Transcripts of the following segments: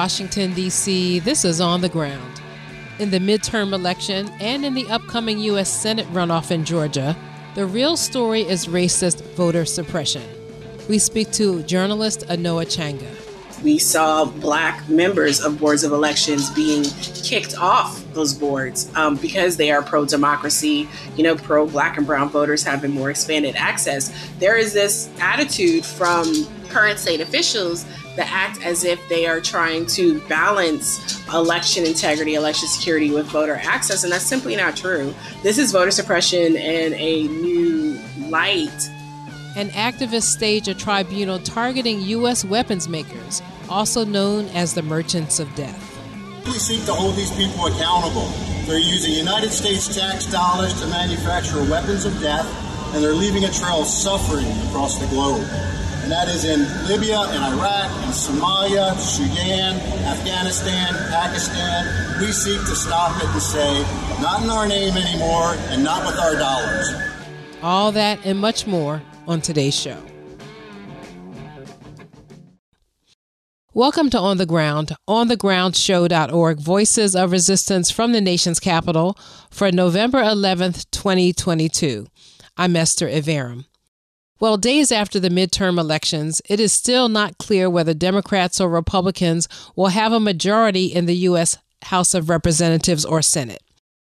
Washington, D.C., this is On the Ground. In the midterm election and in the upcoming U.S. Senate runoff in Georgia, the real story is racist voter suppression. We speak to journalist Anoa Changa. We saw black members of boards of elections being kicked off those boards um, because they are pro democracy, you know, pro black and brown voters having more expanded access. There is this attitude from current state officials that act as if they are trying to balance election integrity, election security with voter access, and that's simply not true. This is voter suppression in a new light. An activist staged a tribunal targeting U.S. weapons makers, also known as the Merchants of Death. We seek to hold these people accountable. They're using United States tax dollars to manufacture weapons of death, and they're leaving a trail of suffering across the globe and that is in Libya and Iraq and Somalia, Sudan, Afghanistan, Pakistan. We seek to stop it and say, not in our name anymore and not with our dollars. All that and much more on today's show. Welcome to On the Ground, onthegroundshow.org, voices of resistance from the nation's capital for November 11th, 2022. I'm Esther Iverem. Well, days after the midterm elections, it is still not clear whether Democrats or Republicans will have a majority in the U.S. House of Representatives or Senate.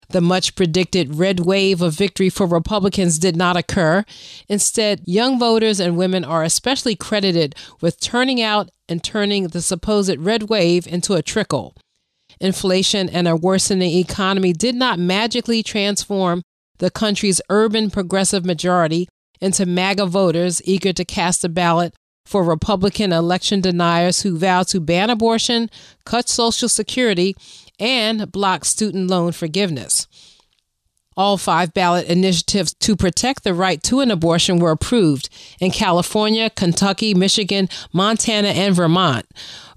The much predicted red wave of victory for Republicans did not occur. Instead, young voters and women are especially credited with turning out and turning the supposed red wave into a trickle. Inflation and a worsening economy did not magically transform the country's urban progressive majority into MAGA voters eager to cast a ballot for Republican election deniers who vow to ban abortion, cut Social Security, and block student loan forgiveness. All five ballot initiatives to protect the right to an abortion were approved in California, Kentucky, Michigan, Montana, and Vermont.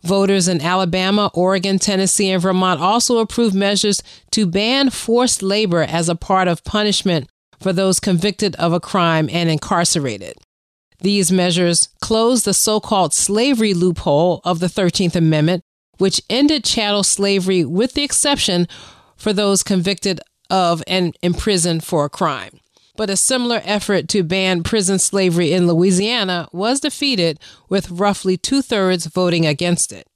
Voters in Alabama, Oregon, Tennessee, and Vermont also approved measures to ban forced labor as a part of punishment for those convicted of a crime and incarcerated. These measures closed the so called slavery loophole of the 13th Amendment, which ended chattel slavery with the exception for those convicted of and imprisoned for a crime. But a similar effort to ban prison slavery in Louisiana was defeated, with roughly two thirds voting against it.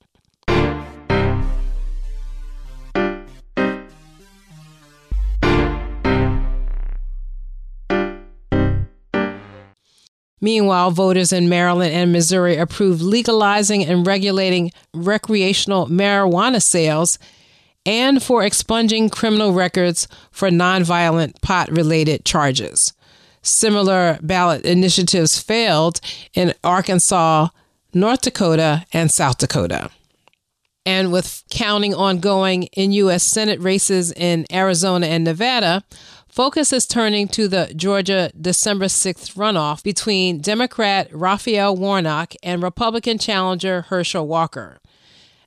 Meanwhile, voters in Maryland and Missouri approved legalizing and regulating recreational marijuana sales and for expunging criminal records for nonviolent pot related charges. Similar ballot initiatives failed in Arkansas, North Dakota, and South Dakota. And with counting ongoing in U.S. Senate races in Arizona and Nevada, Focus is turning to the Georgia December 6th runoff between Democrat Raphael Warnock and Republican challenger Herschel Walker.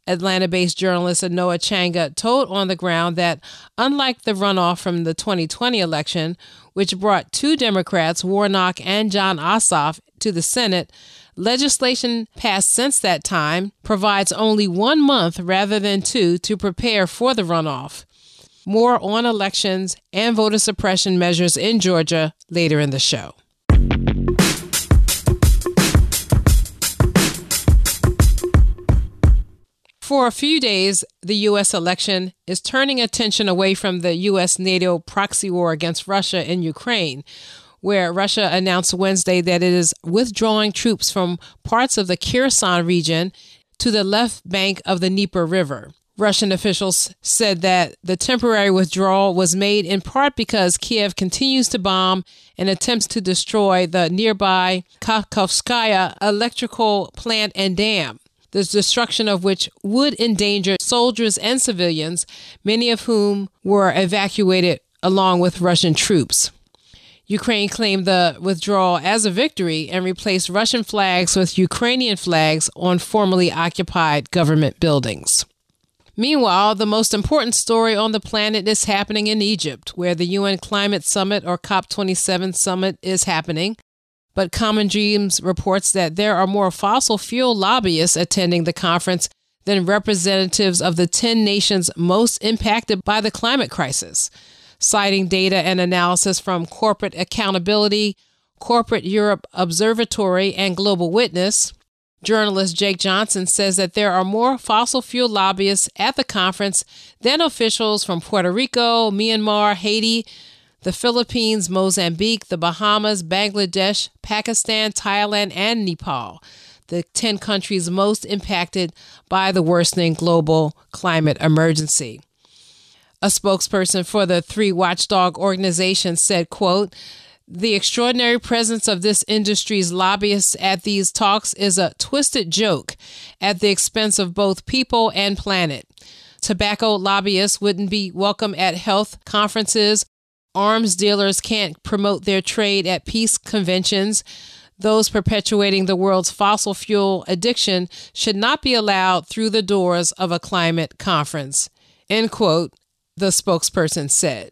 Atlanta based journalist Anoa Changa told On the Ground that, unlike the runoff from the 2020 election, which brought two Democrats, Warnock and Jon Ossoff, to the Senate, legislation passed since that time provides only one month rather than two to prepare for the runoff. More on elections and voter suppression measures in Georgia later in the show. For a few days, the U.S. election is turning attention away from the U.S. NATO proxy war against Russia in Ukraine, where Russia announced Wednesday that it is withdrawing troops from parts of the Kherson region to the left bank of the Dnieper River. Russian officials said that the temporary withdrawal was made in part because Kiev continues to bomb and attempts to destroy the nearby Kakhovskaya electrical plant and dam, the destruction of which would endanger soldiers and civilians, many of whom were evacuated along with Russian troops. Ukraine claimed the withdrawal as a victory and replaced Russian flags with Ukrainian flags on formerly occupied government buildings. Meanwhile, the most important story on the planet is happening in Egypt, where the UN Climate Summit or COP27 summit is happening. But Common Dreams reports that there are more fossil fuel lobbyists attending the conference than representatives of the 10 nations most impacted by the climate crisis, citing data and analysis from Corporate Accountability, Corporate Europe Observatory, and Global Witness. Journalist Jake Johnson says that there are more fossil fuel lobbyists at the conference than officials from Puerto Rico, Myanmar, Haiti, the Philippines, Mozambique, the Bahamas, Bangladesh, Pakistan, Thailand, and Nepal, the 10 countries most impacted by the worsening global climate emergency. A spokesperson for the three watchdog organizations said, quote, the extraordinary presence of this industry's lobbyists at these talks is a twisted joke at the expense of both people and planet. Tobacco lobbyists wouldn't be welcome at health conferences. Arms dealers can't promote their trade at peace conventions. Those perpetuating the world's fossil fuel addiction should not be allowed through the doors of a climate conference. End quote, the spokesperson said.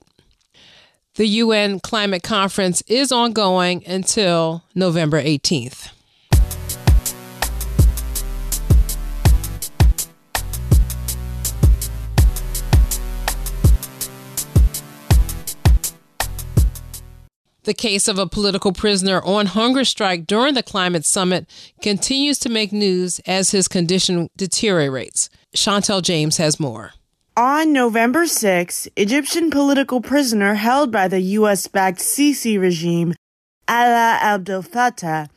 The UN Climate Conference is ongoing until November 18th. The case of a political prisoner on hunger strike during the climate summit continues to make news as his condition deteriorates. Chantel James has more. On November 6, Egyptian political prisoner held by the U.S. backed Sisi regime, Alaa Abdel Fattah,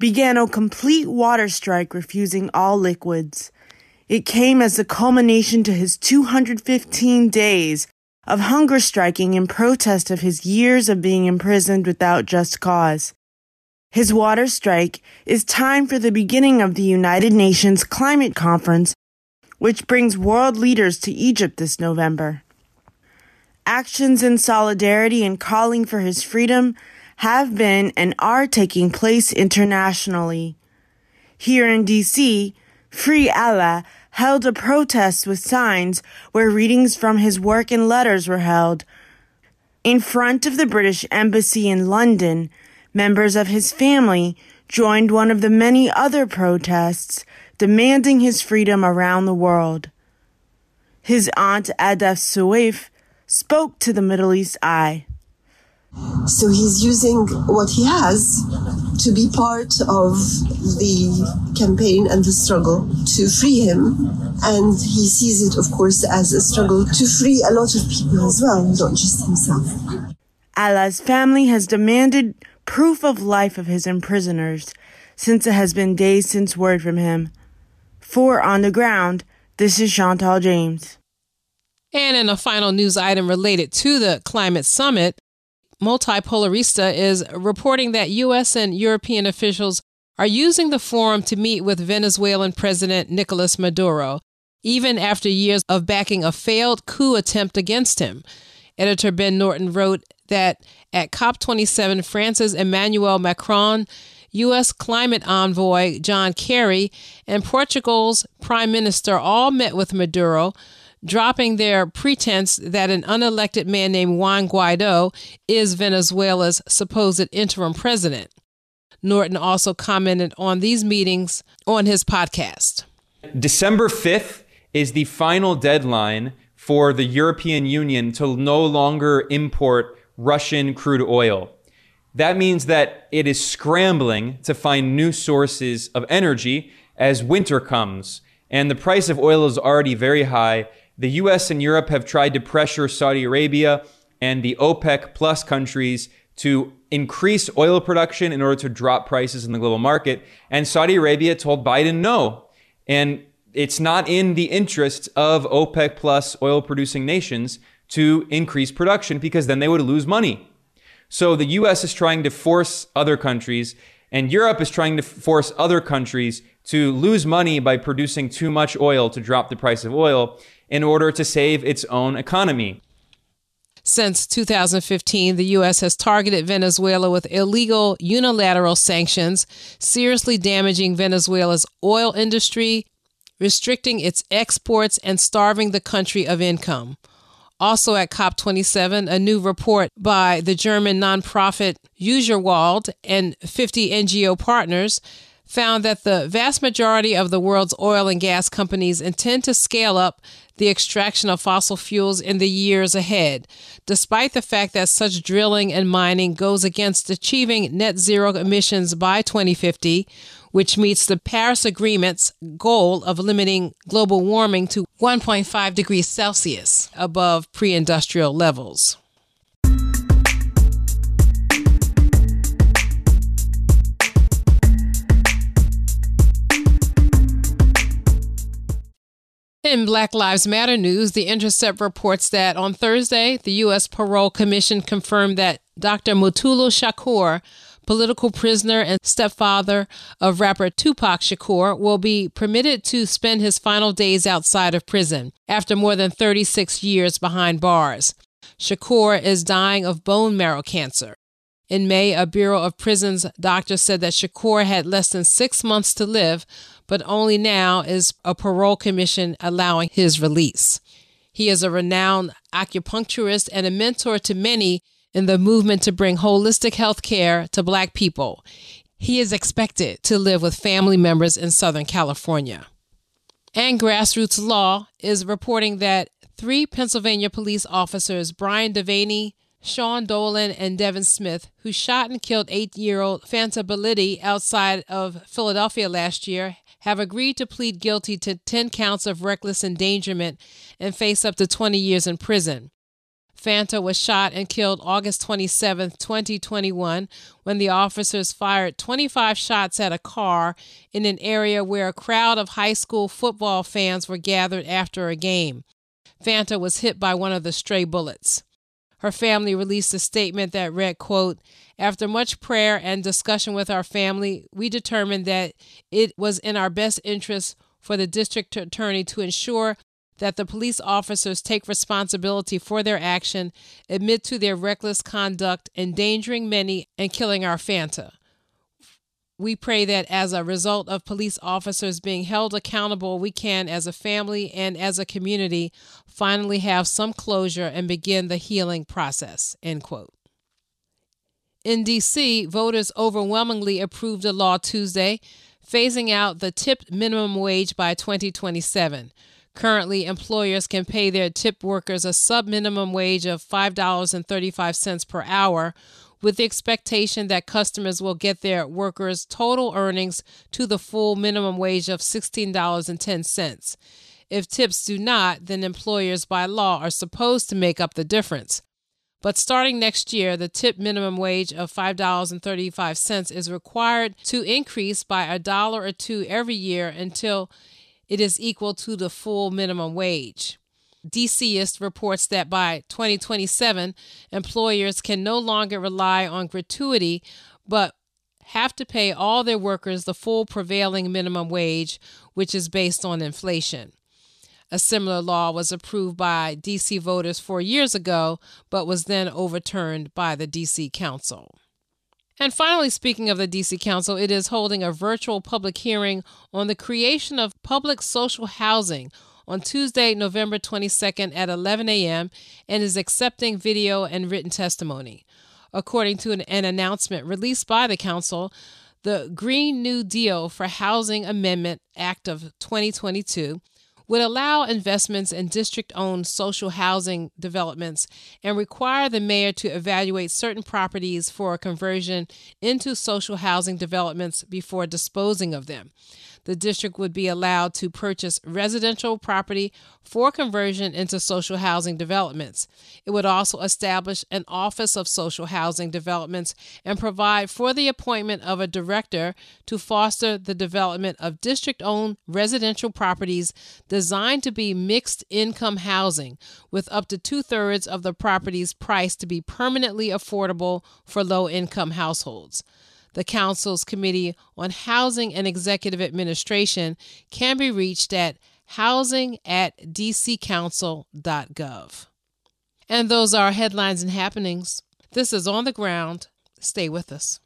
began a complete water strike refusing all liquids. It came as the culmination to his 215 days of hunger striking in protest of his years of being imprisoned without just cause. His water strike is timed for the beginning of the United Nations Climate Conference which brings world leaders to Egypt this November. Actions in solidarity and calling for his freedom have been and are taking place internationally. Here in DC, Free Alaa held a protest with signs where readings from his work and letters were held. In front of the British Embassy in London, members of his family joined one of the many other protests demanding his freedom around the world. His aunt Ahdaf Soueif spoke to the Middle East Eye. So he's using what he has to be part of the campaign and the struggle to free him. And he sees it, of course, as a struggle to free a lot of people as well, not just himself. Alaa's family has demanded proof of life of his imprisoners since it has been days since word from him. For On the Ground, this is Chantal James. And in a final news item related to the climate summit, Multipolarista is reporting that U.S. and European officials are using the forum to meet with Venezuelan President Nicolas Maduro, even after years of backing a failed coup attempt against him. Editor Ben Norton wrote that at COP27, France's Emmanuel Macron U.S. climate envoy John Kerry, and Portugal's prime minister all met with Maduro, dropping their pretense that an unelected man named Juan Guaido is Venezuela's supposed interim president. Norton also commented on these meetings on his podcast. December 5th is the final deadline for the European Union to no longer import Russian crude oil. That means that it is scrambling to find new sources of energy as winter comes. And the price of oil is already very high. The US and Europe have tried to pressure Saudi Arabia and the OPEC plus countries to increase oil production in order to drop prices in the global market. And Saudi Arabia told Biden no. And it's not in the interests of OPEC plus oil producing nations to increase production because then they would lose money. So the US is trying to force other countries, and Europe is trying to force other countries to lose money by producing too much oil to drop the price of oil in order to save its own economy. Since 2015, the U.S. has targeted Venezuela with illegal unilateral sanctions, seriously damaging Venezuela's oil industry, restricting its exports, and starving the country of income. Also at COP27, a new report by the German nonprofit Urgewald and 50 NGO partners found that the vast majority of the world's oil and gas companies intend to scale up the extraction of fossil fuels in the years ahead, despite the fact that such drilling and mining goes against achieving net zero emissions by 2050, which meets the Paris Agreement's goal of limiting global warming to 1.5 degrees Celsius above pre industrial levels. In Black Lives Matter news, The Intercept reports that on Thursday, the U.S. Parole Commission confirmed that Dr. Mutulu Shakur, political prisoner and stepfather of rapper Tupac Shakur, will be permitted to spend his final days outside of prison after more than 36 years behind bars. Shakur is dying of bone marrow cancer. In May, a Bureau of Prisons doctor said that Shakur had less than six months to live, but only now is a parole commission allowing his release. He is a renowned acupuncturist and a mentor to many in the movement to bring holistic health care to Black people. He is expected to live with family members in Southern California. And Grassroots Law is reporting that three Pennsylvania police officers, Brian Devaney, Sean Dolan and Devin Smith, who shot and killed eight year old Fanta Bility outside of Philadelphia last year, have agreed to plead guilty to 10 counts of reckless endangerment and face up to 20 years in prison. Fanta was shot and killed August 27, 2021, when the officers fired 25 shots at a car in an area where a crowd of high school football fans were gathered after a game. Fanta was hit by one of the stray bullets. Her family released a statement that read, quote, After much prayer and discussion with our family, we determined that it was in our best interest for the district attorney to ensure that the police officers take responsibility for their action, admit to their reckless conduct, endangering many, and killing our Fanta. We pray that as a result of police officers being held accountable, we can, as a family and as a community, finally have some closure and begin the healing process. End quote. In D.C., voters overwhelmingly approved a law Tuesday phasing out the tipped minimum wage by 2027. Currently, employers can pay their tip workers a sub minimum wage of $5.35 per hour with the expectation that customers will get their workers' total earnings to the full minimum wage of $16.10. If tips do not, then employers by law are supposed to make up the difference. But starting next year, the tip minimum wage of $5.35 is required to increase by a dollar or two every year until it is equal to the full minimum wage. DCist reports that by 2027, employers can no longer rely on gratuity, but have to pay all their workers the full prevailing minimum wage, which is based on inflation. A similar law was approved by DC voters four years ago, but was then overturned by the DC Council. And finally, speaking of the DC Council, it is holding a virtual public hearing on the creation of public social housing on Tuesday, November 22nd at 11 a.m. and is accepting video and written testimony. According to an, an announcement released by the Council, the Green New Deal for Housing Amendment Act of 2022 would allow investments in district owned social housing developments and require the mayor to evaluate certain properties for conversion into social housing developments before disposing of them the district would be allowed to purchase residential property for conversion into social housing developments. It would also establish an Office of Social Housing Developments and provide for the appointment of a director to foster the development of district owned residential properties designed to be mixed income housing, with up to two thirds of the property's price to be permanently affordable for low income households. The Council's Committee on Housing and Executive Administration can be reached at housing at dccouncil.gov. And those are headlines and happenings. This is On the Ground. Stay with us.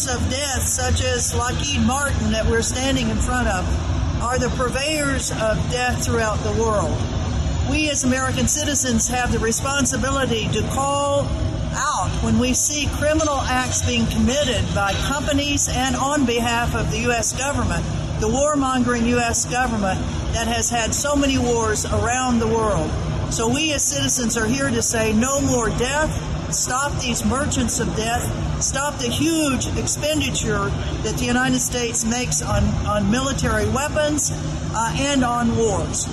Merchants of death, such as Lockheed Martin that we're standing in front of, are the purveyors of death throughout the world. We as American citizens have the responsibility to call out when we see criminal acts being committed by companies and on behalf of the U.S. government, the warmongering U.S. government that has had so many wars around the world. So we as citizens are here to say no more death, stop these merchants of death, stop the huge expenditure that the United States makes on, on military weapons uh, and on wars.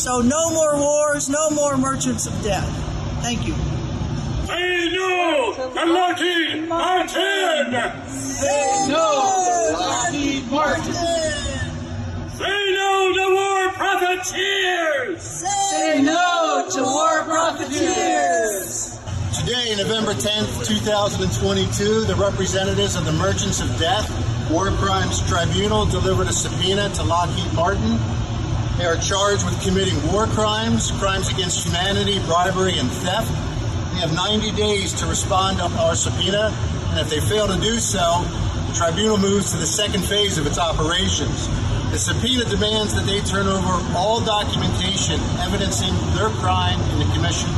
So no more wars, no more merchants of death. Thank you. Say no to Lockheed Martin! Say no to Lockheed Martin! Say no to war profiteers! Say no to war profiteers! Today, November 10th, 2022, the representatives of the Merchants of Death War Crimes Tribunal delivered a subpoena to Lockheed Martin. They are charged with committing war crimes, crimes against humanity, bribery, and theft. They have 90 days to respond to our subpoena, and if they fail to do so, the tribunal moves to the second phase of its operations. The subpoena demands that they turn over all documentation evidencing their crime in the commission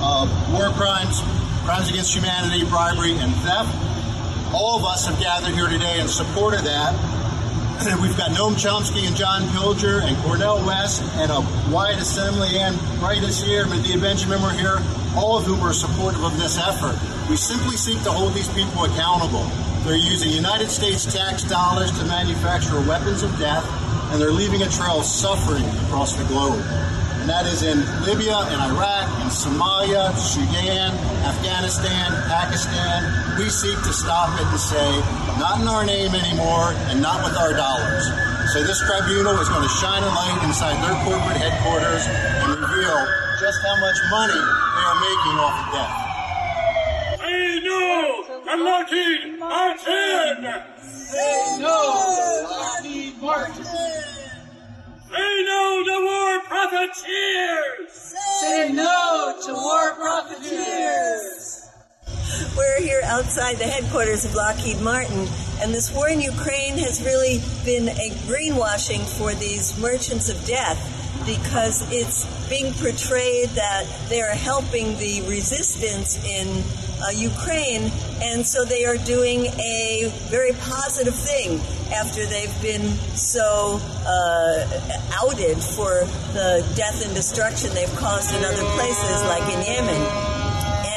of war crimes, crimes against humanity, bribery, and theft. All of us have gathered here today in support of that. We've got Noam Chomsky and John Pilger and Cornel West and a wide assembly Ann Wright is here, Medea Benjamin were here, all of whom are supportive of this effort. We simply seek to hold these people accountable. They're using United States tax dollars to manufacture weapons of death, and they're leaving a trail of suffering across the globe. And that is in Libya and Iraq, in Somalia, Sudan, Afghanistan, Pakistan. We seek to stop it and say, not in our name anymore, and not with our dollars. So this tribunal is going to shine a light inside their corporate headquarters and reveal just how much money they are making off of death. Say no! Say no profiteers! Say no to war profiteers! We're here outside the headquarters of Lockheed Martin, and this war in Ukraine has really been a greenwashing for these merchants of death because it's being portrayed that they are helping the resistance in uh, Ukraine, and so they are doing a very positive thing after they've been so uh, outed for the death and destruction they've caused in other places, like in Yemen.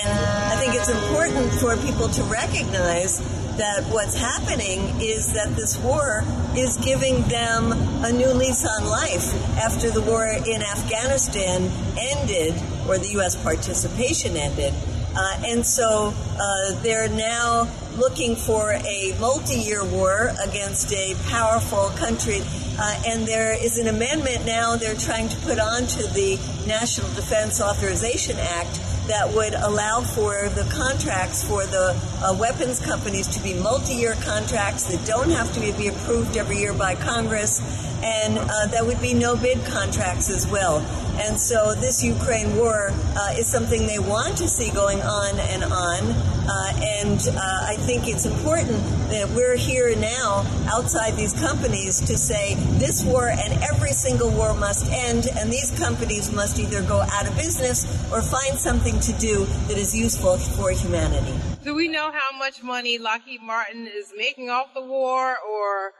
And I think it's important for people to recognize that what's happening is that this war is giving them a new lease on life after the war in Afghanistan ended, or the U.S. participation ended. Uh, and so uh, they're now looking for a multi year war against a powerful country. Uh, and there is an amendment now they're trying to put onto the National Defense Authorization Act that would allow for the contracts for the uh, weapons companies to be multi-year contracts that don't have to be, approved every year by Congress, and uh, that would be no bid contracts as well. And so this Ukraine war uh, is something they want to see going on and on. Uh, and uh, I think it's important that we're here now outside these companies to say this war and every single war must end, and these companies must either go out of business or find something to do that is useful for humanity. Do we know how much money Lockheed Martin is making off the war, or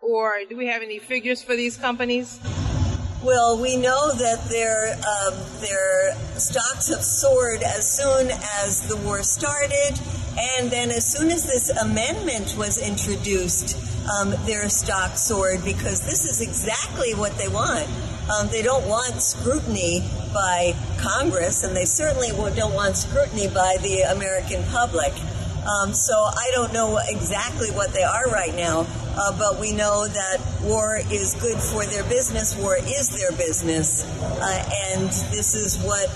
or do we have any figures for these companies? Well, we know that their um, their stocks have soared as soon as the war started, and then as soon as this amendment was introduced, um, their stock soared because this is exactly what they want. Um, they don't want scrutiny by Congress, and they certainly don't want scrutiny by the American public. Um, so I don't know exactly what they are right now, uh, but we know that war is good for their business. War is their business, uh, and this is what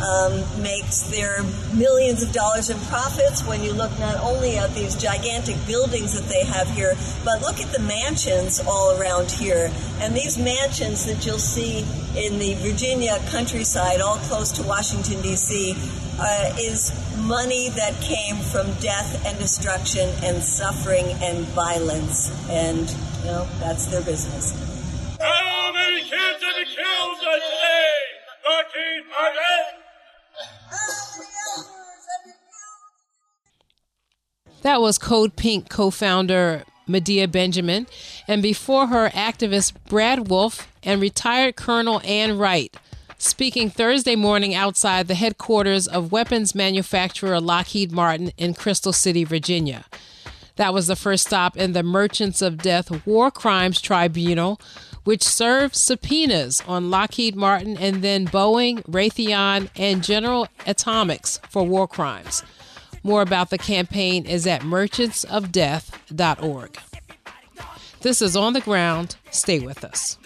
um, makes their millions of dollars in profits when you look not only at these gigantic buildings that they have here, but look at the mansions all around here. And these mansions that you'll see in the Virginia countryside, all close to Washington, D.C., uh, is money that came from death and destruction and suffering and violence. And, you know, that's their business. How many kids have been killed today? Thirteen hundred. That was Code Pink co founder Medea Benjamin, and before her, activist Brad Wolf and retired Colonel Ann Wright, speaking Thursday morning outside the headquarters of weapons manufacturer Lockheed Martin in Crystal City, Virginia. That was the first stop in the Merchants of Death War Crimes Tribunal, which served subpoenas on Lockheed Martin and then Boeing, Raytheon, and General Atomics for war crimes. More about the campaign is at merchantsofdeath.org. This is On the Ground. Stay with us.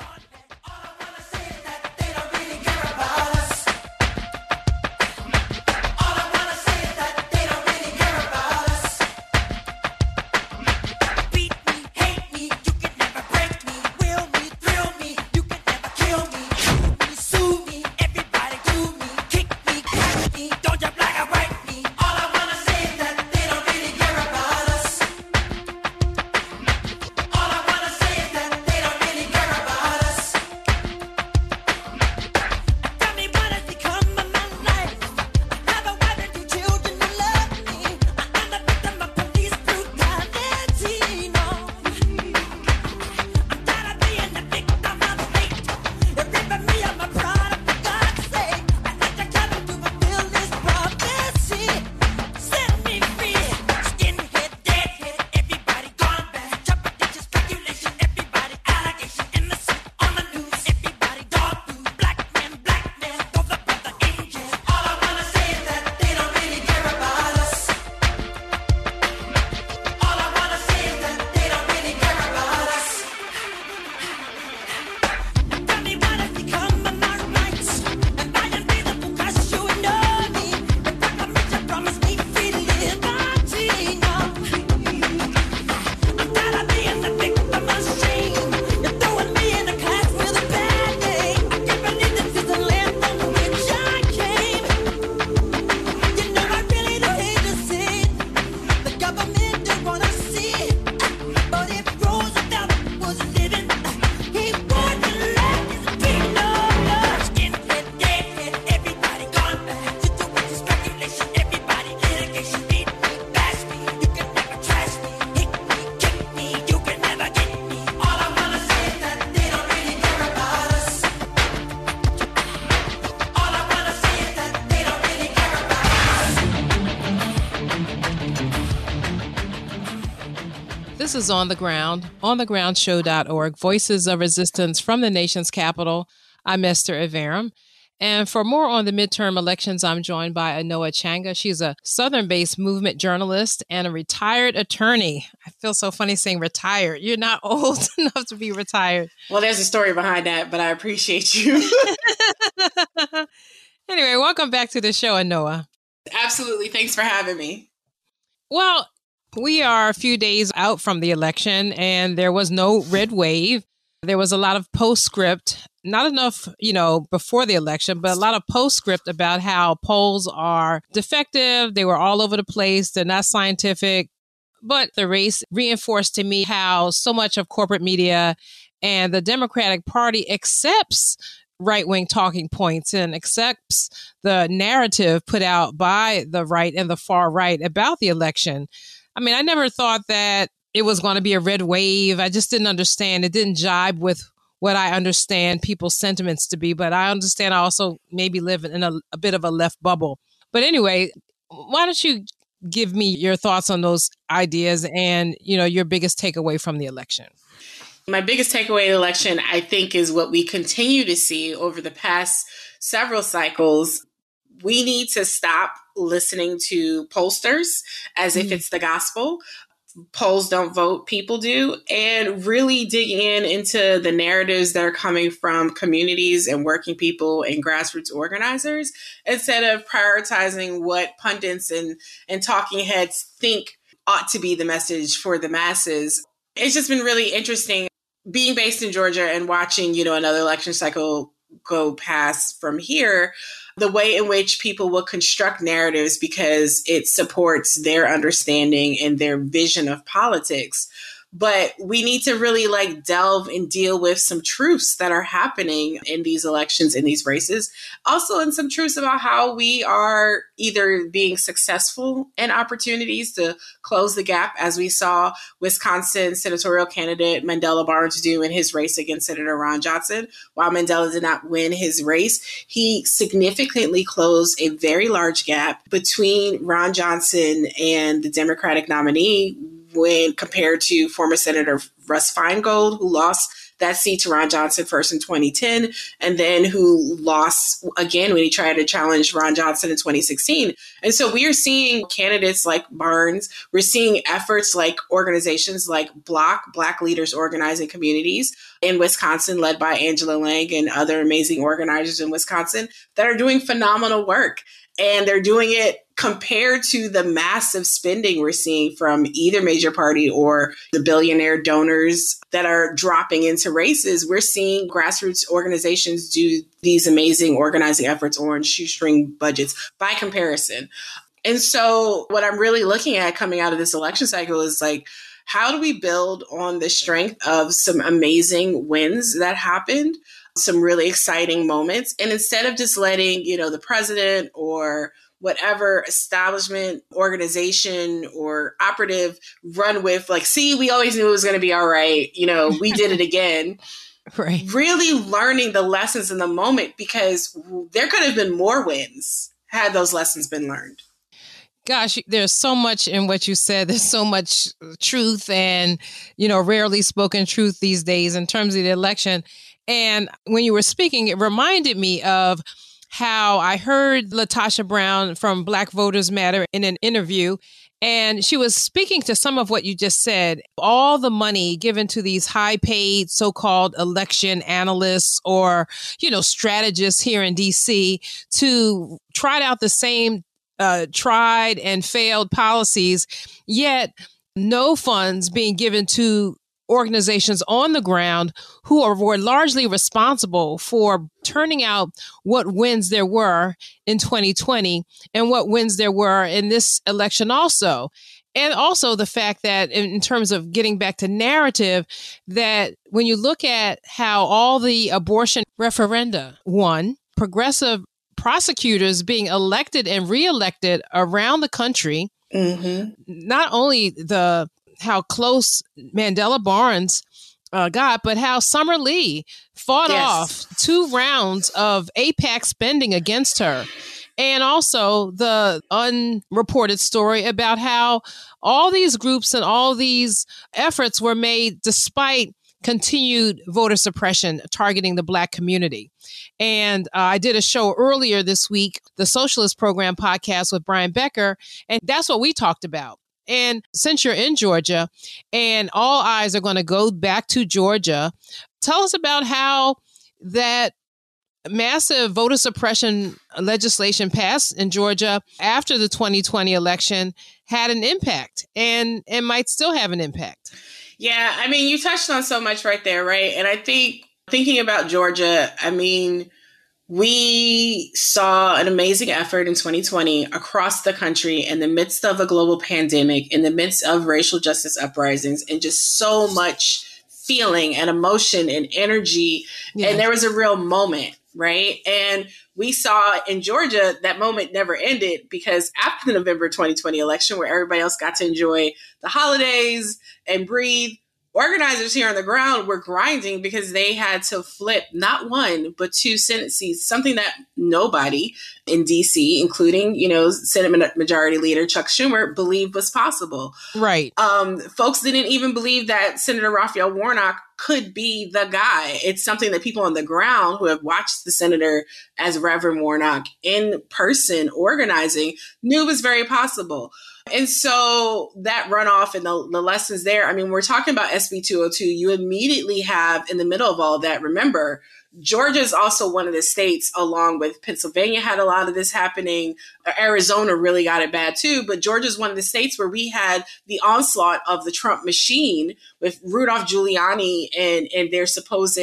Is On the Ground, onthegroundshow.org, Voices of Resistance from the nation's capital. I'm Esther Iverem. And for more on the midterm elections, I'm joined by Anoa Changa. She's a Southern based movement journalist and a retired attorney. I feel so funny saying retired. You're not old enough to be retired. Well, there's a story behind that, but I appreciate you. anyway, welcome back to the show, Anoa. Absolutely. Thanks for having me. Well, we are a few days out from the election, and there was no red wave. There was a lot of postscript, not enough, you know, before the election, but a lot of postscript about how polls are defective. They were all over the place. They're not scientific. But the race reinforced to me how so much of corporate media and the Democratic Party accepts right wing talking points and accepts the narrative put out by the right and the far right about the election. I mean, I never thought that it was going to be a red wave. I just didn't understand. It didn't jibe with what I understand people's sentiments to be, but I understand I also maybe live in a, a bit of a left bubble. But anyway, why don't you give me your thoughts on those ideas and, you know, your biggest takeaway from the election? My biggest takeaway election, I think, is what we continue to see over the past several cycles we need to stop listening to pollsters as if mm. it's the gospel. polls don't vote, people do, and really digging in into the narratives that are coming from communities and working people and grassroots organizers instead of prioritizing what pundits and, and talking heads think ought to be the message for the masses. It's just been really interesting being based in Georgia and watching, you know, another election cycle go past from here the way in which people will construct narratives because it supports their understanding and their vision of politics but we need to really like delve and deal with some truths that are happening in these elections in these races. Also in some truths about how we are either being successful in opportunities to close the gap as we saw wisconsin senatorial candidate mandela barnes do in his race against senator ron johnson. While mandela did not win his race he significantly closed a very large gap between ron johnson and the democratic nominee when compared to former Senator Russ Feingold, who lost that seat to Ron Johnson first in 2010, and then who lost again when he tried to challenge Ron Johnson in 2016. And so we are seeing candidates like Barnes, we're seeing efforts like organizations like BLOC, Black Leaders Organizing Communities in Wisconsin, led by Angela Lang and other amazing organizers in Wisconsin, that are doing phenomenal work. And they're doing it compared to the massive spending we're seeing from either major party or the billionaire donors that are dropping into races, we're seeing grassroots organizations do these amazing organizing efforts on shoestring budgets by comparison. And so, what I'm really looking at coming out of this election cycle is like, how do we build on the strength of some amazing wins that happened? Some really exciting moments and instead of just letting you know the president or whatever establishment, organization, or operative run with, like, see, we always knew it was going to be all right. You know, we did it again. right. Really learning the lessons in the moment because there could have been more wins had those lessons been learned. Gosh, there's so much in what you said. There's so much truth and, you know, rarely spoken truth these days in terms of the election. And when you were speaking, it reminded me of how I heard Latasha Brown from Black Voters Matter in an interview. And she was speaking to some of what you just said. All the money given to these high paid so called election analysts or, you know, strategists here in DC to trot out the same uh, tried and failed policies, yet no funds being given to organizations on the ground who are, were largely responsible for turning out what wins there were in 2020 and what wins there were in this election also and also the fact that in terms of getting back to narrative that when you look at how all the abortion referenda won progressive prosecutors being elected and reelected around the country mm-hmm. not only the how close Mandela Barnes uh, got, but how Summer Lee fought yes. off two rounds of AIPAC spending against her. And also the unreported story about how all these groups and all these efforts were made despite continued voter suppression targeting the black community. And uh, I did a show earlier this week, the Socialist Program podcast with Brian Becker, and that's what we talked about. And since you're in Georgia and all eyes are going to go back to Georgia, tell us about how that massive voter suppression legislation passed in Georgia after the 2020 election had an impact and and might still have an impact. Yeah, I mean, you touched on so much right there, right? And I think thinking about Georgia, I mean, we saw an amazing effort in 2020 across the country in the midst of a global pandemic, in the midst of racial justice uprisings, and just so much feeling and emotion and energy. Yeah. And there was a real moment, right? And we saw in Georgia that moment never ended because after the November 2020 election, where everybody else got to enjoy the holidays and breathe, organizers here on the ground were grinding because they had to flip not one but two sentences something that nobody in dc including you know senate majority leader chuck schumer believed was possible right um, folks didn't even believe that senator raphael warnock could be the guy. It's something that people on the ground who have watched the senator as Reverend Warnock in person organizing knew was very possible. And so that runoff and the, the lessons there, I mean, we're talking about SB 202. You immediately have in the middle of all that, remember, Georgia is also one of the states, along with Pennsylvania, had a lot of this happening. Uh, Arizona really got it bad too, but Georgia is one of the states where we had the onslaught of the Trump machine with Rudolph Giuliani and, and their supposed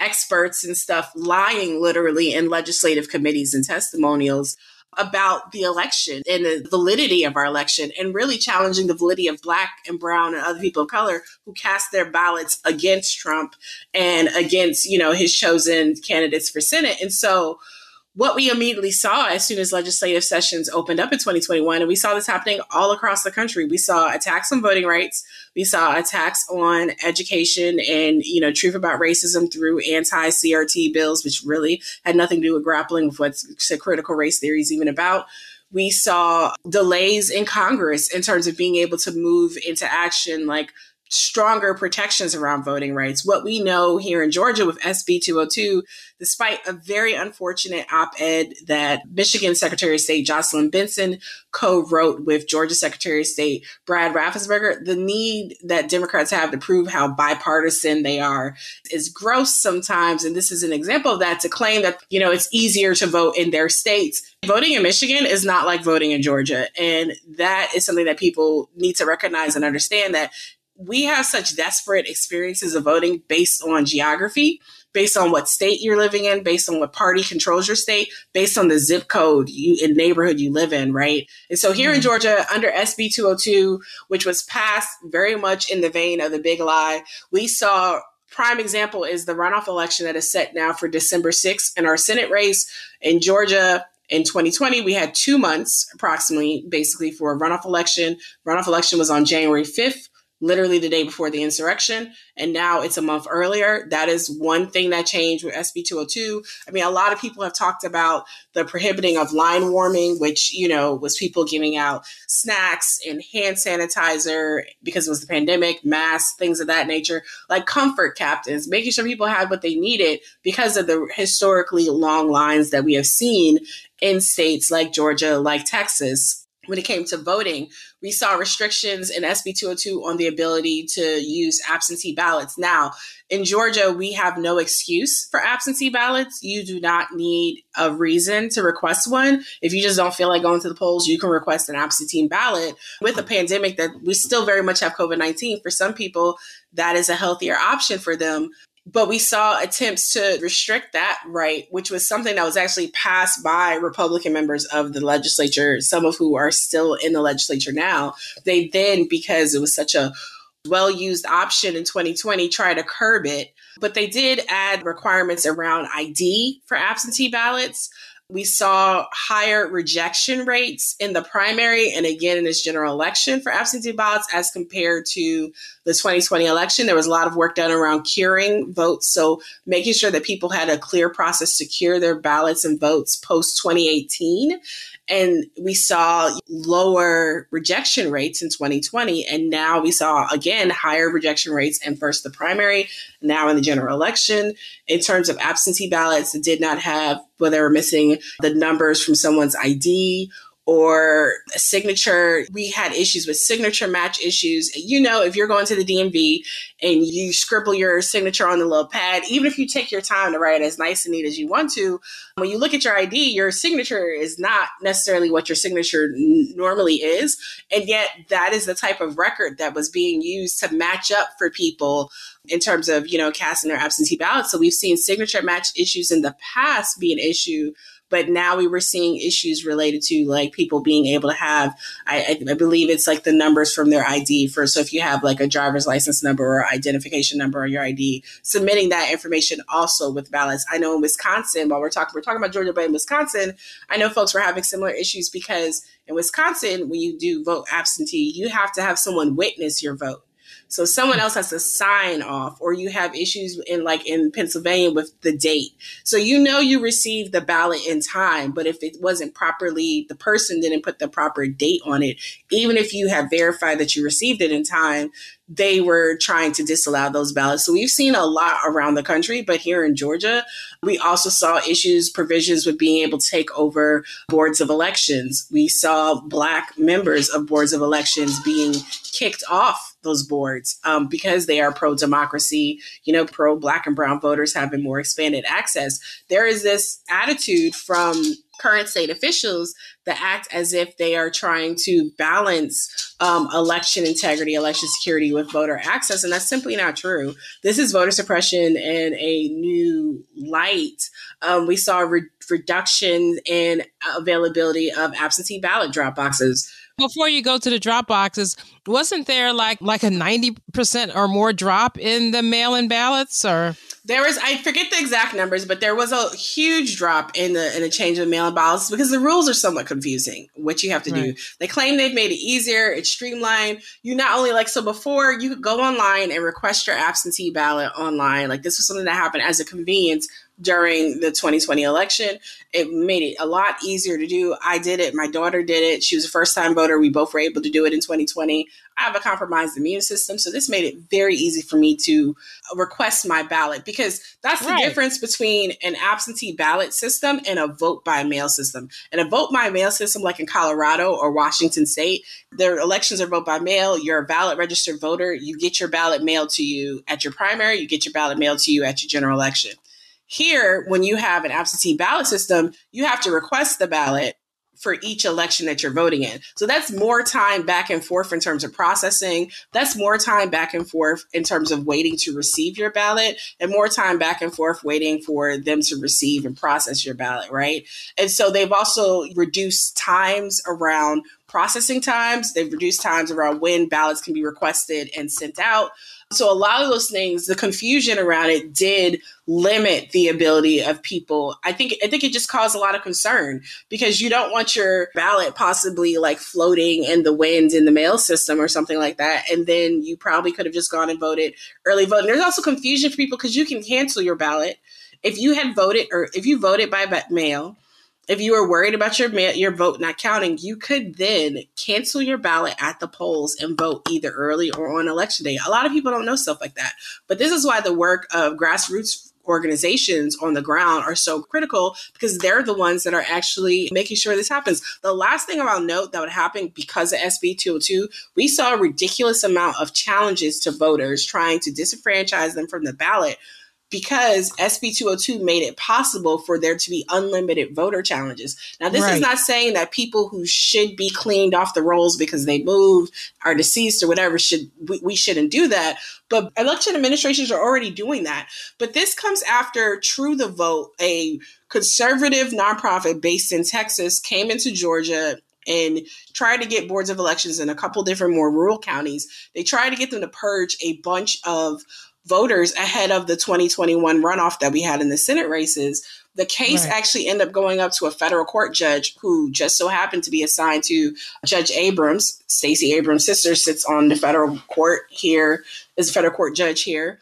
experts and stuff lying literally in legislative committees and testimonials about the election and the validity of our election and really challenging the validity of black and brown and other people of color who cast their ballots against Trump and against, you know, his chosen candidates for Senate. And so what we immediately saw as soon as legislative sessions opened up in 2021, and we saw this happening all across the country. We saw attacks on voting rights. We saw attacks on education and, you know, truth about racism through anti-CRT bills, which really had nothing to do with grappling with what critical race theory is even about. We saw delays in Congress in terms of being able to move into action, like stronger protections around voting rights. What we know here in Georgia with SB 202, despite a very unfortunate op ed that Michigan Secretary of State Jocelyn Benson co wrote with Georgia Secretary of State Brad Raffensperger, the need that Democrats have to prove how bipartisan they are is gross sometimes. And this is an example of that to claim that, you know, it's easier to vote in their states. Voting in Michigan is not like voting in Georgia. And that is something that people need to recognize and understand that we have such desperate experiences of voting based on geography, based on what state you're living in, based on what party controls your state, based on the zip code you in neighborhood you live in, right? And so here mm-hmm. in Georgia, under SB 202, which was passed very much in the vein of the big lie, we saw prime example is the runoff election that is set now for December 6th in our Senate race in Georgia. In 2020, we had two months approximately, basically, for a runoff election. Runoff election was on January 5th literally the day before the insurrection and now it's a month earlier. That is one thing that changed with sb 202 i mean a lot of people have talked about the prohibiting of line warming which you know was people giving out snacks and hand sanitizer because it was the pandemic masks things of that nature. Like comfort captains making sure people had what they needed because of the historically long lines that we have seen in states like georgia like texas when it came to voting, we saw restrictions in SB 202 on the ability to use absentee ballots. Now, in Georgia, we have no excuse for absentee ballots. You do not need a reason to request one. If you just don't feel like going to the polls, you can request an absentee ballot. With a pandemic that we still very much have COVID 19, for some people, that is a healthier option for them but we saw attempts to restrict that right, which was something that was actually passed by Republican members of the legislature, some of who are still in the legislature now. They then, because it was such a well used option in 2020, try to curb it. But they did add requirements around ID for absentee ballots. We saw higher rejection rates in the primary and again in this general election for absentee ballots as compared to the 2020 election. There was a lot of work done around curing votes. So making sure that people had a clear process to cure their ballots and votes post 2018. And we saw lower rejection rates in 2020. And now we saw again higher rejection rates in first the primary, now in the general election. In terms of absentee ballots, that did not have, where they were missing the numbers from someone's ID or a signature. We had issues with signature match issues. You know, if you're going to the DMV and you scribble your signature on the little pad, even if you take your time to write it as nice and neat as you want to, when you look at your ID, your signature is not necessarily what your signature n- normally is. And yet, that is the type of record that was being used to match up for people in terms of, you know, casting their absentee ballots. So we've seen signature match issues in the past be an issue but now we were seeing issues related to like people being able to have I, I, believe it's like the numbers from their id for so if you have like a driver's license number or identification number on your id submitting that information also with ballots. I know in wisconsin while we're talking we're talking about georgia but in wisconsin i know folks were having similar issues because in wisconsin when you do vote absentee you have to have someone witness your vote So someone else has to sign off, or you have issues in like in Pennsylvania with the date. So you know you received the ballot in time, but if it wasn't properly, the person didn't put the proper date on it, even if you have verified that you received it in time, they were trying to disallow those ballots. So we've seen a lot around the country, but here in Georgia, we also saw issues, provisions with being able to take over boards of elections. We saw Black members of boards of elections being kicked off those boards um, because they are pro democracy, you know, pro Black and Brown voters having more expanded access. There is this attitude from current state officials that act as if they are trying to balance um, election integrity, election security with voter access. And that's simply not true. This is voter suppression in a new light. Um, we saw re- in availability of absentee ballot drop boxes before you go to the drop boxes, wasn't there like like a 90% or more drop in the mail-in ballots or there was I forget the exact numbers, but there was a huge drop in the in the change of mail-in ballots because the rules are somewhat confusing. What you have to right. do. They claim they've made it easier, it's streamlined. You not only like so before you could go online and request your absentee ballot online. Like this was something that happened as a convenience during the 2020 election. It made it a lot easier to do. I did it. My daughter did it. She was a first time voter. We both were able to do it in 2020. I have a compromised immune system. So this made it very easy for me to request my ballot because that's the right. difference between an absentee ballot system and a vote by mail system. And a vote by mail system, like in Colorado or Washington state, their elections are vote by mail. You're a ballot registered voter. You get your ballot mailed to you at your primary, you get your ballot mailed to you at your general election. Here, when you have an absentee ballot system, you have to request the ballot for each election that you're voting in. So that's more time back and forth in terms of processing. That's more time back and forth in terms of waiting to receive your ballot and more time back and forth waiting for them to receive and process your ballot, right? And so they've also reduced times around processing times. They've reduced times around when ballots can be requested and sent out. So a lot of those things, the confusion around it did limit the ability of people. I think I think it just caused a lot of concern because you don't want your ballot possibly like floating in the wind in the mail system or something like that. And then you probably could have just gone and voted early voting. There's also confusion for people because you can cancel your ballot. If you had voted or if you voted by mail, if you were worried about your your vote not counting, you could then cancel your ballot at the polls and vote either early or on election day. A lot of people don't know stuff like that, but this is why the work of grassroots organizations on the ground are so critical because they're the ones that are actually making sure this happens. The last thing I'll note that would happen because of SB 202, we saw a ridiculous amount of challenges to voters trying to disenfranchise them from the ballot because SB 202 made it possible for there to be unlimited voter challenges. Now, this right. is not saying that people who should be cleaned off the rolls because they moved, are deceased, or whatever should we, we shouldn't do that. But election administrations are already doing that. But this comes after True the Vote, a conservative nonprofit based in Texas, came into Georgia and tried to get boards of elections in a couple different more rural counties. They tried to get them to purge a bunch of voters ahead of the 2021 runoff that we had in the Senate races. The case right. actually ended up going up to a federal court judge who just so happened to be assigned to Judge Abrams. Stacey Abrams' sister sits on the federal court here, is a federal court judge here.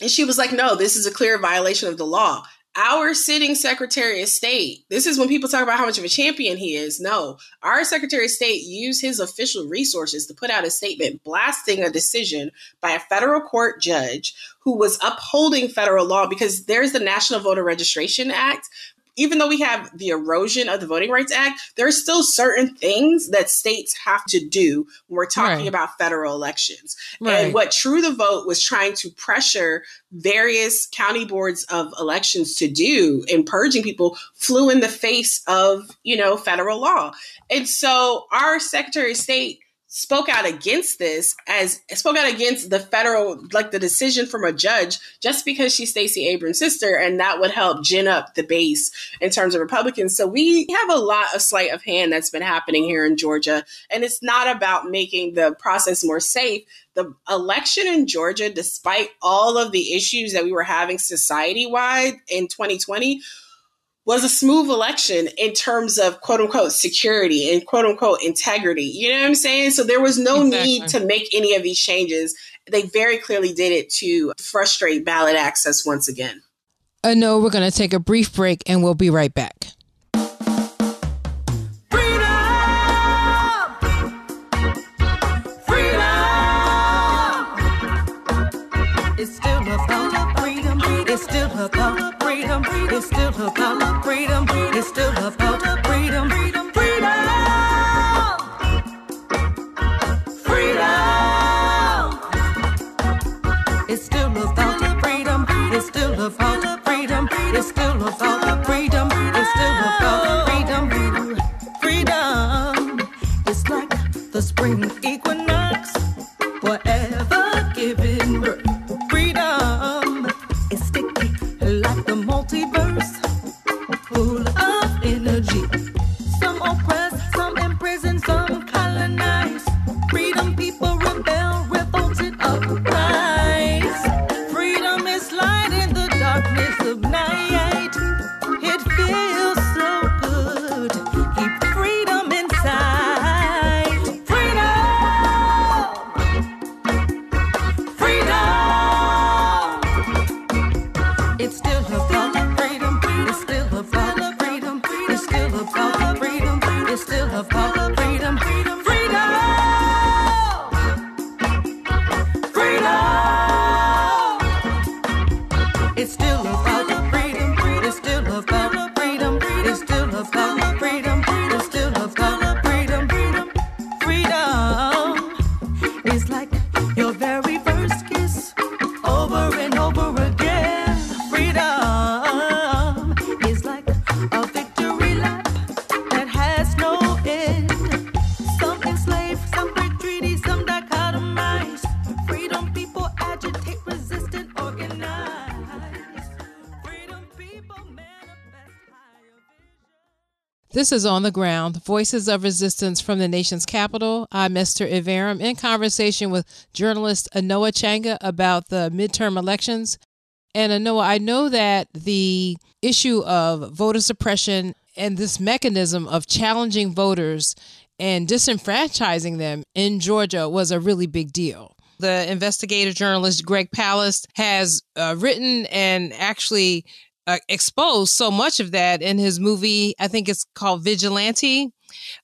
And she was like, no, this is a clear violation of the law our sitting Secretary of State, this is when people talk about how much of a champion he is. No, our Secretary of State used his official resources to put out a statement blasting a decision by a federal court judge who was upholding federal law because there's the National Voter Registration Act, even though we have the erosion of the Voting Rights Act, there are still certain things that states have to do when we're talking right. about federal elections. Right. And what True the Vote was trying to pressure various county boards of elections to do in purging people flew in the face of, you know, federal law. And so our Secretary of State spoke out against this as spoke out against the federal like the decision from a judge just because she's Stacey Abrams' sister and that would help gin up the base in terms of Republicans. So we have a lot of sleight of hand that's been happening here in Georgia and it's not about making the process more safe. The election in Georgia despite all of the issues that we were having society-wide in 2020 was a smooth election in terms of quote unquote security and quote unquote integrity. You know what I'm saying? So there was no exactly. need to make any of these changes. They very clearly did it to frustrate ballot access once again. Uh, no, we're going to take a brief break and we'll be right back. It's still about freedom. It's still about freedom. It's still about freedom. It's still about freedom. This is On the Ground, Voices of Resistance from the Nation's Capital. I'm Esther Iverem in conversation with journalist Anoa Changa about the midterm elections. And Anoa, I know that the issue of voter suppression and this mechanism of challenging voters and disenfranchising them in Georgia was a really big deal. The investigative journalist Greg Palast has uh, written and actually uh, exposed so much of that in his movie. I think it's called Vigilante.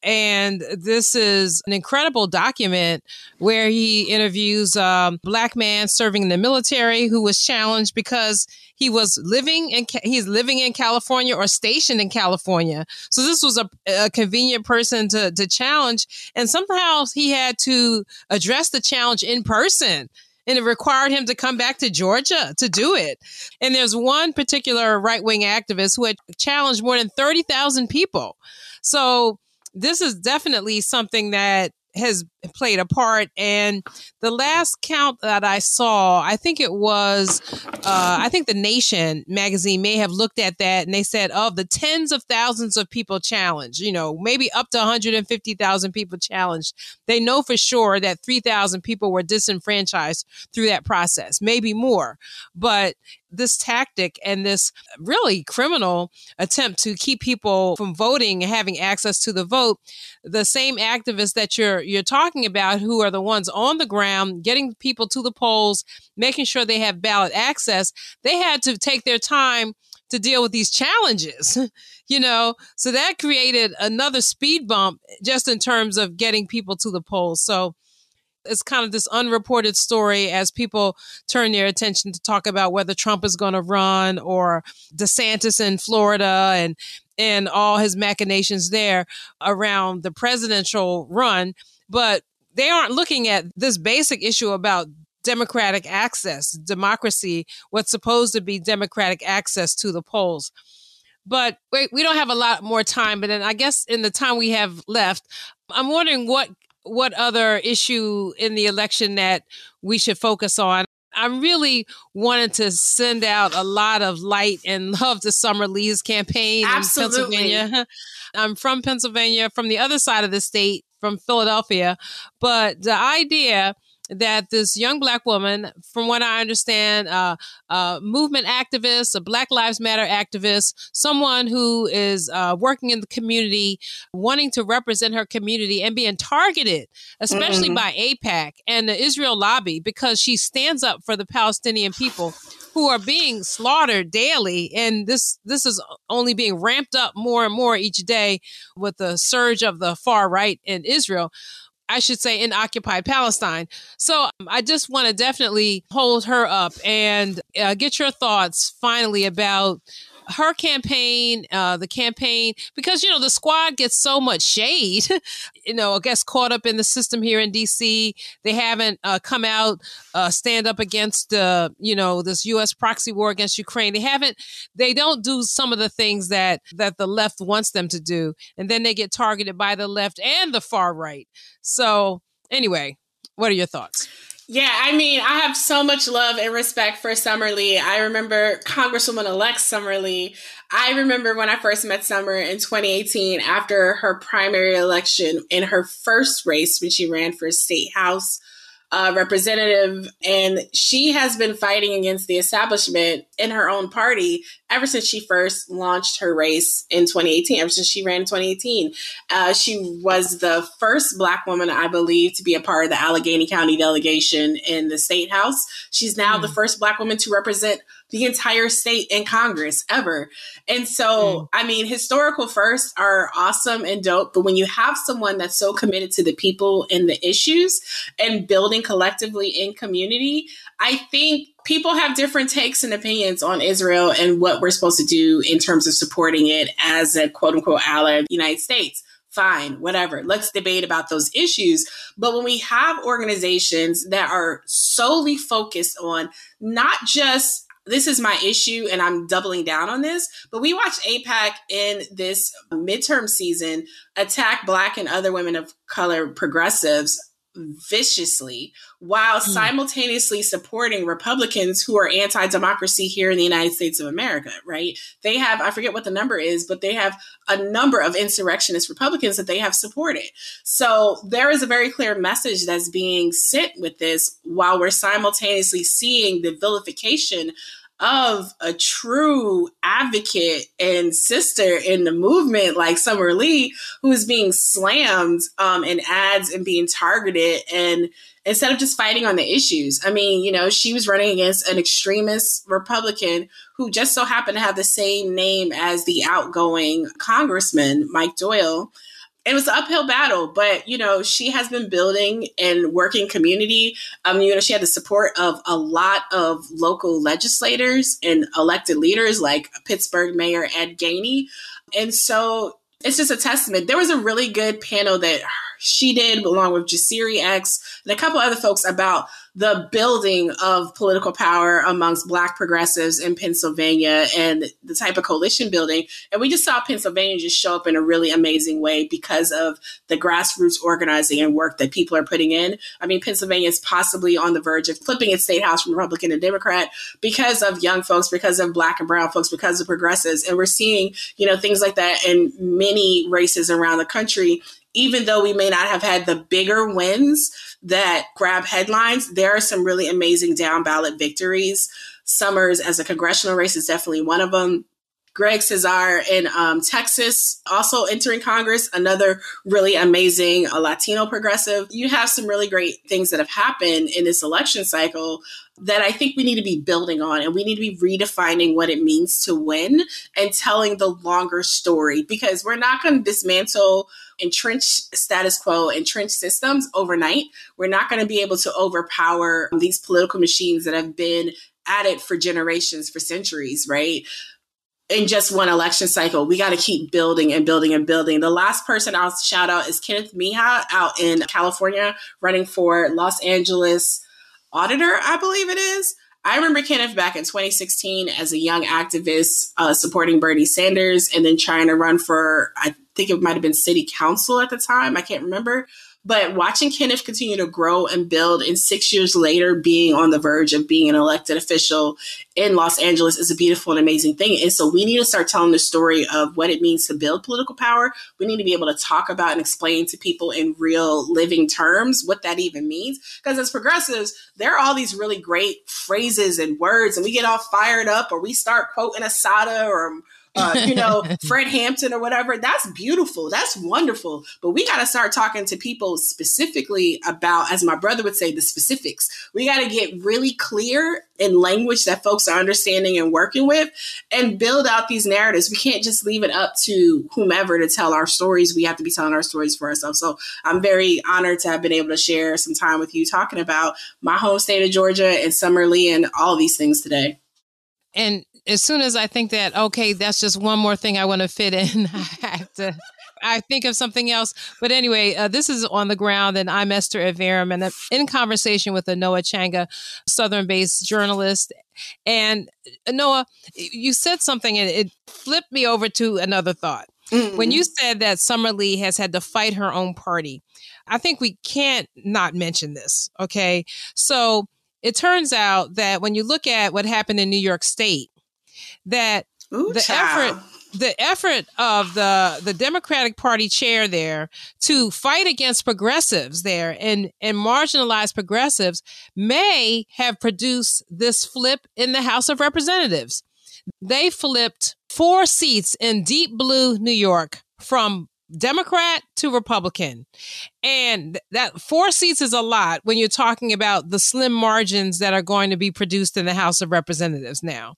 And this is an incredible document where he interviews a um, black man serving in the military who was challenged because he was living in he's living in California or stationed in California. So this was a, a convenient person to to challenge, and somehow he had to address the challenge in person and it required him to come back to Georgia to do it. And there's one particular right wing activist who had challenged more than 30,000 people. So this is definitely something that has played a part. And the last count that I saw, I think it was, uh, I think the Nation magazine may have looked at that and they said of the tens of thousands of people challenged, you know, maybe up to 150,000 people challenged, they know for sure that 3,000 people were disenfranchised through that process, maybe more. But this tactic and this really criminal attempt to keep people from voting and having access to the vote, the same activists that you're you're talking about who are the ones on the ground getting people to the polls, making sure they have ballot access, they had to take their time to deal with these challenges, you know? So that created another speed bump just in terms of getting people to the polls. So it's kind of this unreported story as people turn their attention to talk about whether Trump is going to run or DeSantis in Florida and and all his machinations there around the presidential run, but they aren't looking at this basic issue about democratic access, democracy, what's supposed to be democratic access to the polls. But wait, we don't have a lot more time, but then I guess in the time we have left, I'm wondering what what other issue in the election that we should focus on. I really wanted to send out a lot of light and love to Summer Lee's campaign Absolutely. in Pennsylvania. I'm from Pennsylvania, from the other side of the state, from Philadelphia. But the idea that this young black woman, from what I understand, uh, a movement activist, a Black Lives Matter activist, someone who is uh, working in the community, wanting to represent her community and being targeted, especially mm-hmm. by AIPAC and the Israel lobby, because she stands up for the Palestinian people who are being slaughtered daily and this this is only being ramped up more and more each day with the surge of the far right in Israel I should say, in occupied Palestine. So um, I just want to definitely hold her up and uh, get your thoughts finally about her campaign, uh, the campaign, because, you know, the squad gets so much shade, you know, I guess caught up in the system here in DC. They haven't uh, come out, uh, stand up against, uh, you know, this U.S. proxy war against Ukraine. They haven't, they don't do some of the things that, that the left wants them to do. And then they get targeted by the left and the far right. So anyway, what are your thoughts? Yeah, I mean, I have so much love and respect for Summer Lee. I remember Congresswoman elect Summer Lee. I remember when I first met Summer in 2018 after her primary election in her first race when she ran for state house uh, representative, and she has been fighting against the establishment in her own party ever since she first launched her race in 2018. Ever since she ran in 2018, uh, she was the first Black woman, I believe, to be a part of the Allegheny County delegation in the state house. She's now mm. the first Black woman to represent the entire state in Congress ever. And so, mm. I mean, historical firsts are awesome and dope, but when you have someone that's so committed to the people and the issues and building collectively in community, I think people have different takes and opinions on Israel and what we're supposed to do in terms of supporting it as a quote unquote ally of the United States fine, whatever. Let's debate about those issues. But when we have organizations that are solely focused on not just this is my issue and I'm doubling down on this. But we watched AIPAC in this midterm season attack Black and other women of color progressives viciously while hmm. simultaneously supporting Republicans who are anti democracy here in the United States of America, right? They have, I forget what the number is, but they have a number of insurrectionist Republicans that they have supported. So there is a very clear message that's being sent with this while we're simultaneously seeing the vilification of a true advocate and sister in the movement like Summer Lee, who is being slammed um, in ads and being targeted. And instead of just fighting on the issues, I mean, you know, she was running against an extremist Republican who just so happened to have the same name as the outgoing congressman, Mike Doyle it was an uphill battle, but you know, she has been building and working community. Um, you know, she had the support of a lot of local legislators and elected leaders like Pittsburgh Mayor Ed Gainey. And so it's just a testament. There was a really good panel that she did along with Jasiri X and a couple other folks about the building of political power amongst Black progressives in Pennsylvania and the type of coalition building. And we just saw Pennsylvania just show up in a really amazing way because of the grassroots organizing and work that people are putting in. I mean, Pennsylvania is possibly on the verge of flipping its state house from Republican to Democrat because of young folks, because of Black and Brown folks, because of progressives. And we're seeing, you know, things like that in many races around the country even though we may not have had the bigger wins that grab headlines, there are some really amazing down ballot victories. Summers as a congressional race is definitely one of them. Greg Casar in um, Texas, also entering Congress, another really amazing uh, Latino progressive. You have some really great things that have happened in this election cycle that I think we need to be building on and we need to be redefining what it means to win and telling the longer story because we're not going to dismantle entrenched status quo, entrenched systems overnight. We're not going to be able to overpower these political machines that have been at it for generations, for centuries, right? In just one election cycle. We got to keep building and building and building. The last person I'll shout out is Kenneth Mejia out in California, running for Los Angeles auditor, I believe it is. I remember Kenneth back in 2016 as a young activist uh, supporting Bernie Sanders and then trying to run for, I think it might have been city council at the time. I can't remember. But watching Kenneth continue to grow and build, and six years later, being on the verge of being an elected official in Los Angeles is a beautiful and amazing thing. And so we need to start telling the story of what it means to build political power. We need to be able to talk about and explain to people in real living terms what that even means. Because as progressives, there are all these really great phrases and words, and we get all fired up or we start quoting Assata or uh, you know, Fred Hampton or whatever. That's beautiful. That's wonderful. But we got to start talking to people specifically about, as my brother would say, the specifics. We got to get really clear in language that folks are understanding and working with and build out these narratives. We can't just leave it up to whomever to tell our stories. We have to be telling our stories for ourselves. So I'm very honored to have been able to share some time with you talking about my home state of Georgia and Summer Lee and all these things today. And as soon as I think that, okay, that's just one more thing I want to fit in, I have to. I think of something else. But anyway, uh, this is on the ground, and I'm Esther Iverem, and I'm in conversation with Anoa Changa, Southern based journalist. And uh, Anoa, you said something, and it flipped me over to another thought. Mm-hmm. When you said that Summer Lee has had to fight her own party, I think we can't not mention this. Okay. So it turns out that when you look at what happened in New York State, that Ooh, the child. effort the effort of the the Democratic Party chair there to fight against progressives there and and marginalized progressives may have produced this flip in the House of Representatives. They flipped four seats in deep blue New York from Democrat to Republican. And that four seats is a lot when you're talking about the slim margins that are going to be produced in the House of Representatives now.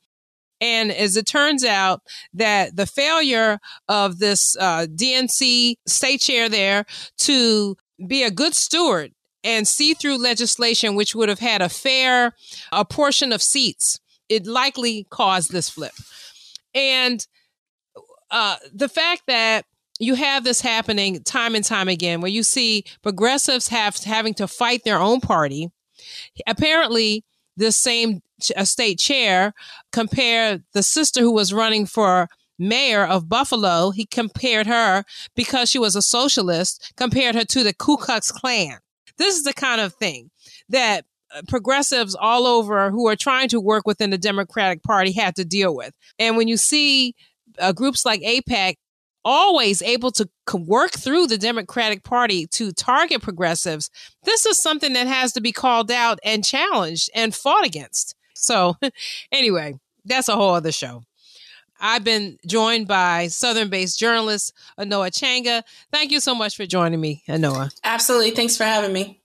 And as it turns out, that the failure of this uh, DNC state chair there to be a good steward and see through legislation which would have had a fair a portion of seats, it likely caused this flip. And uh, the fact that you have this happening time and time again, where you see progressives have having to fight their own party. Apparently, this same state chair compared the sister who was running for mayor of Buffalo. He compared her because she was a socialist, compared her to the Ku Klux Klan. This is the kind of thing that uh, progressives all over who are trying to work within the Democratic Party have to deal with. And when you see uh, groups like AIPAC always able to work through the Democratic Party to target progressives, this is something that has to be called out and challenged and fought against. So, anyway, that's a whole other show. I've been joined by Southern based journalist Anoa Changa. Thank you so much for joining me, Anoa. Absolutely. Thanks for having me.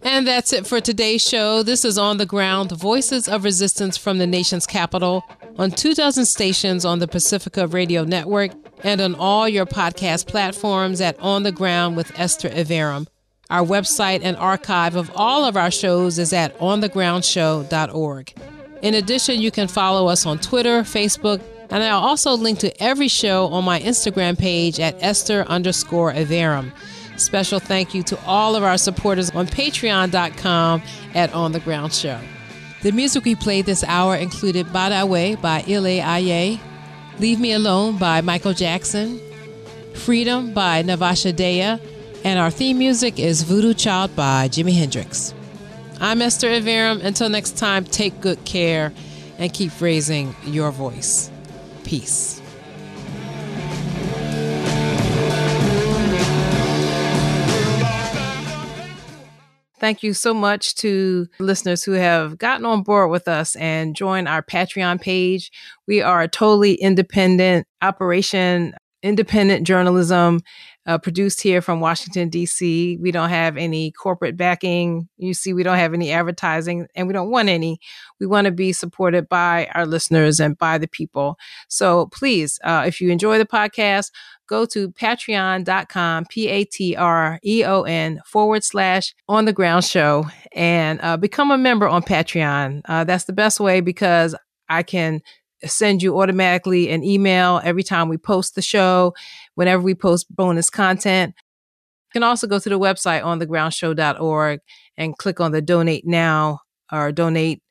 And that's it for today's show. This is On the Ground Voices of Resistance from the Nation's Capital on two dozen stations on the Pacifica Radio Network and on all your podcast platforms at On the Ground with Esther Iverem. Our website and archive of all of our shows is at onthegroundshow.org. In addition, you can follow us on Twitter, Facebook, and I'll also link to every show on my Instagram page at Esther underscore Iverem. Special thank you to all of our supporters on patreon.com at On the Ground Show. The music we played this hour included Badawe by Ile Aye, Leave Me Alone by Michael Jackson, Freedom by Navasha Daya, and our theme music is Voodoo Child by Jimi Hendrix. I'm Esther Iverem. Until next time, take good care and keep raising your voice. Peace. Thank you so much to listeners who have gotten on board with us and joined our Patreon page. We are a totally independent operation, independent journalism uh, produced here from Washington, D.C. We don't have any corporate backing. You see, we don't have any advertising and we don't want any. We want to be supported by our listeners and by the people. So please, uh, if you enjoy the podcast, go to patreon.com, P A T R E O N forward slash on the ground show and uh, become a member on Patreon. Uh, that's the best way because I can send you automatically an email every time we post the show, whenever we post bonus content. You can also go to the website on thegroundshow.org and click on the donate now or donate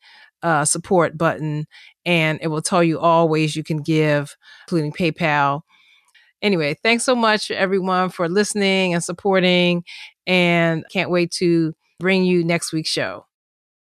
uh, support button, and it will tell you all ways you can give, including PayPal. Anyway, thanks so much, everyone, for listening and supporting. And can't wait to bring you next week's show.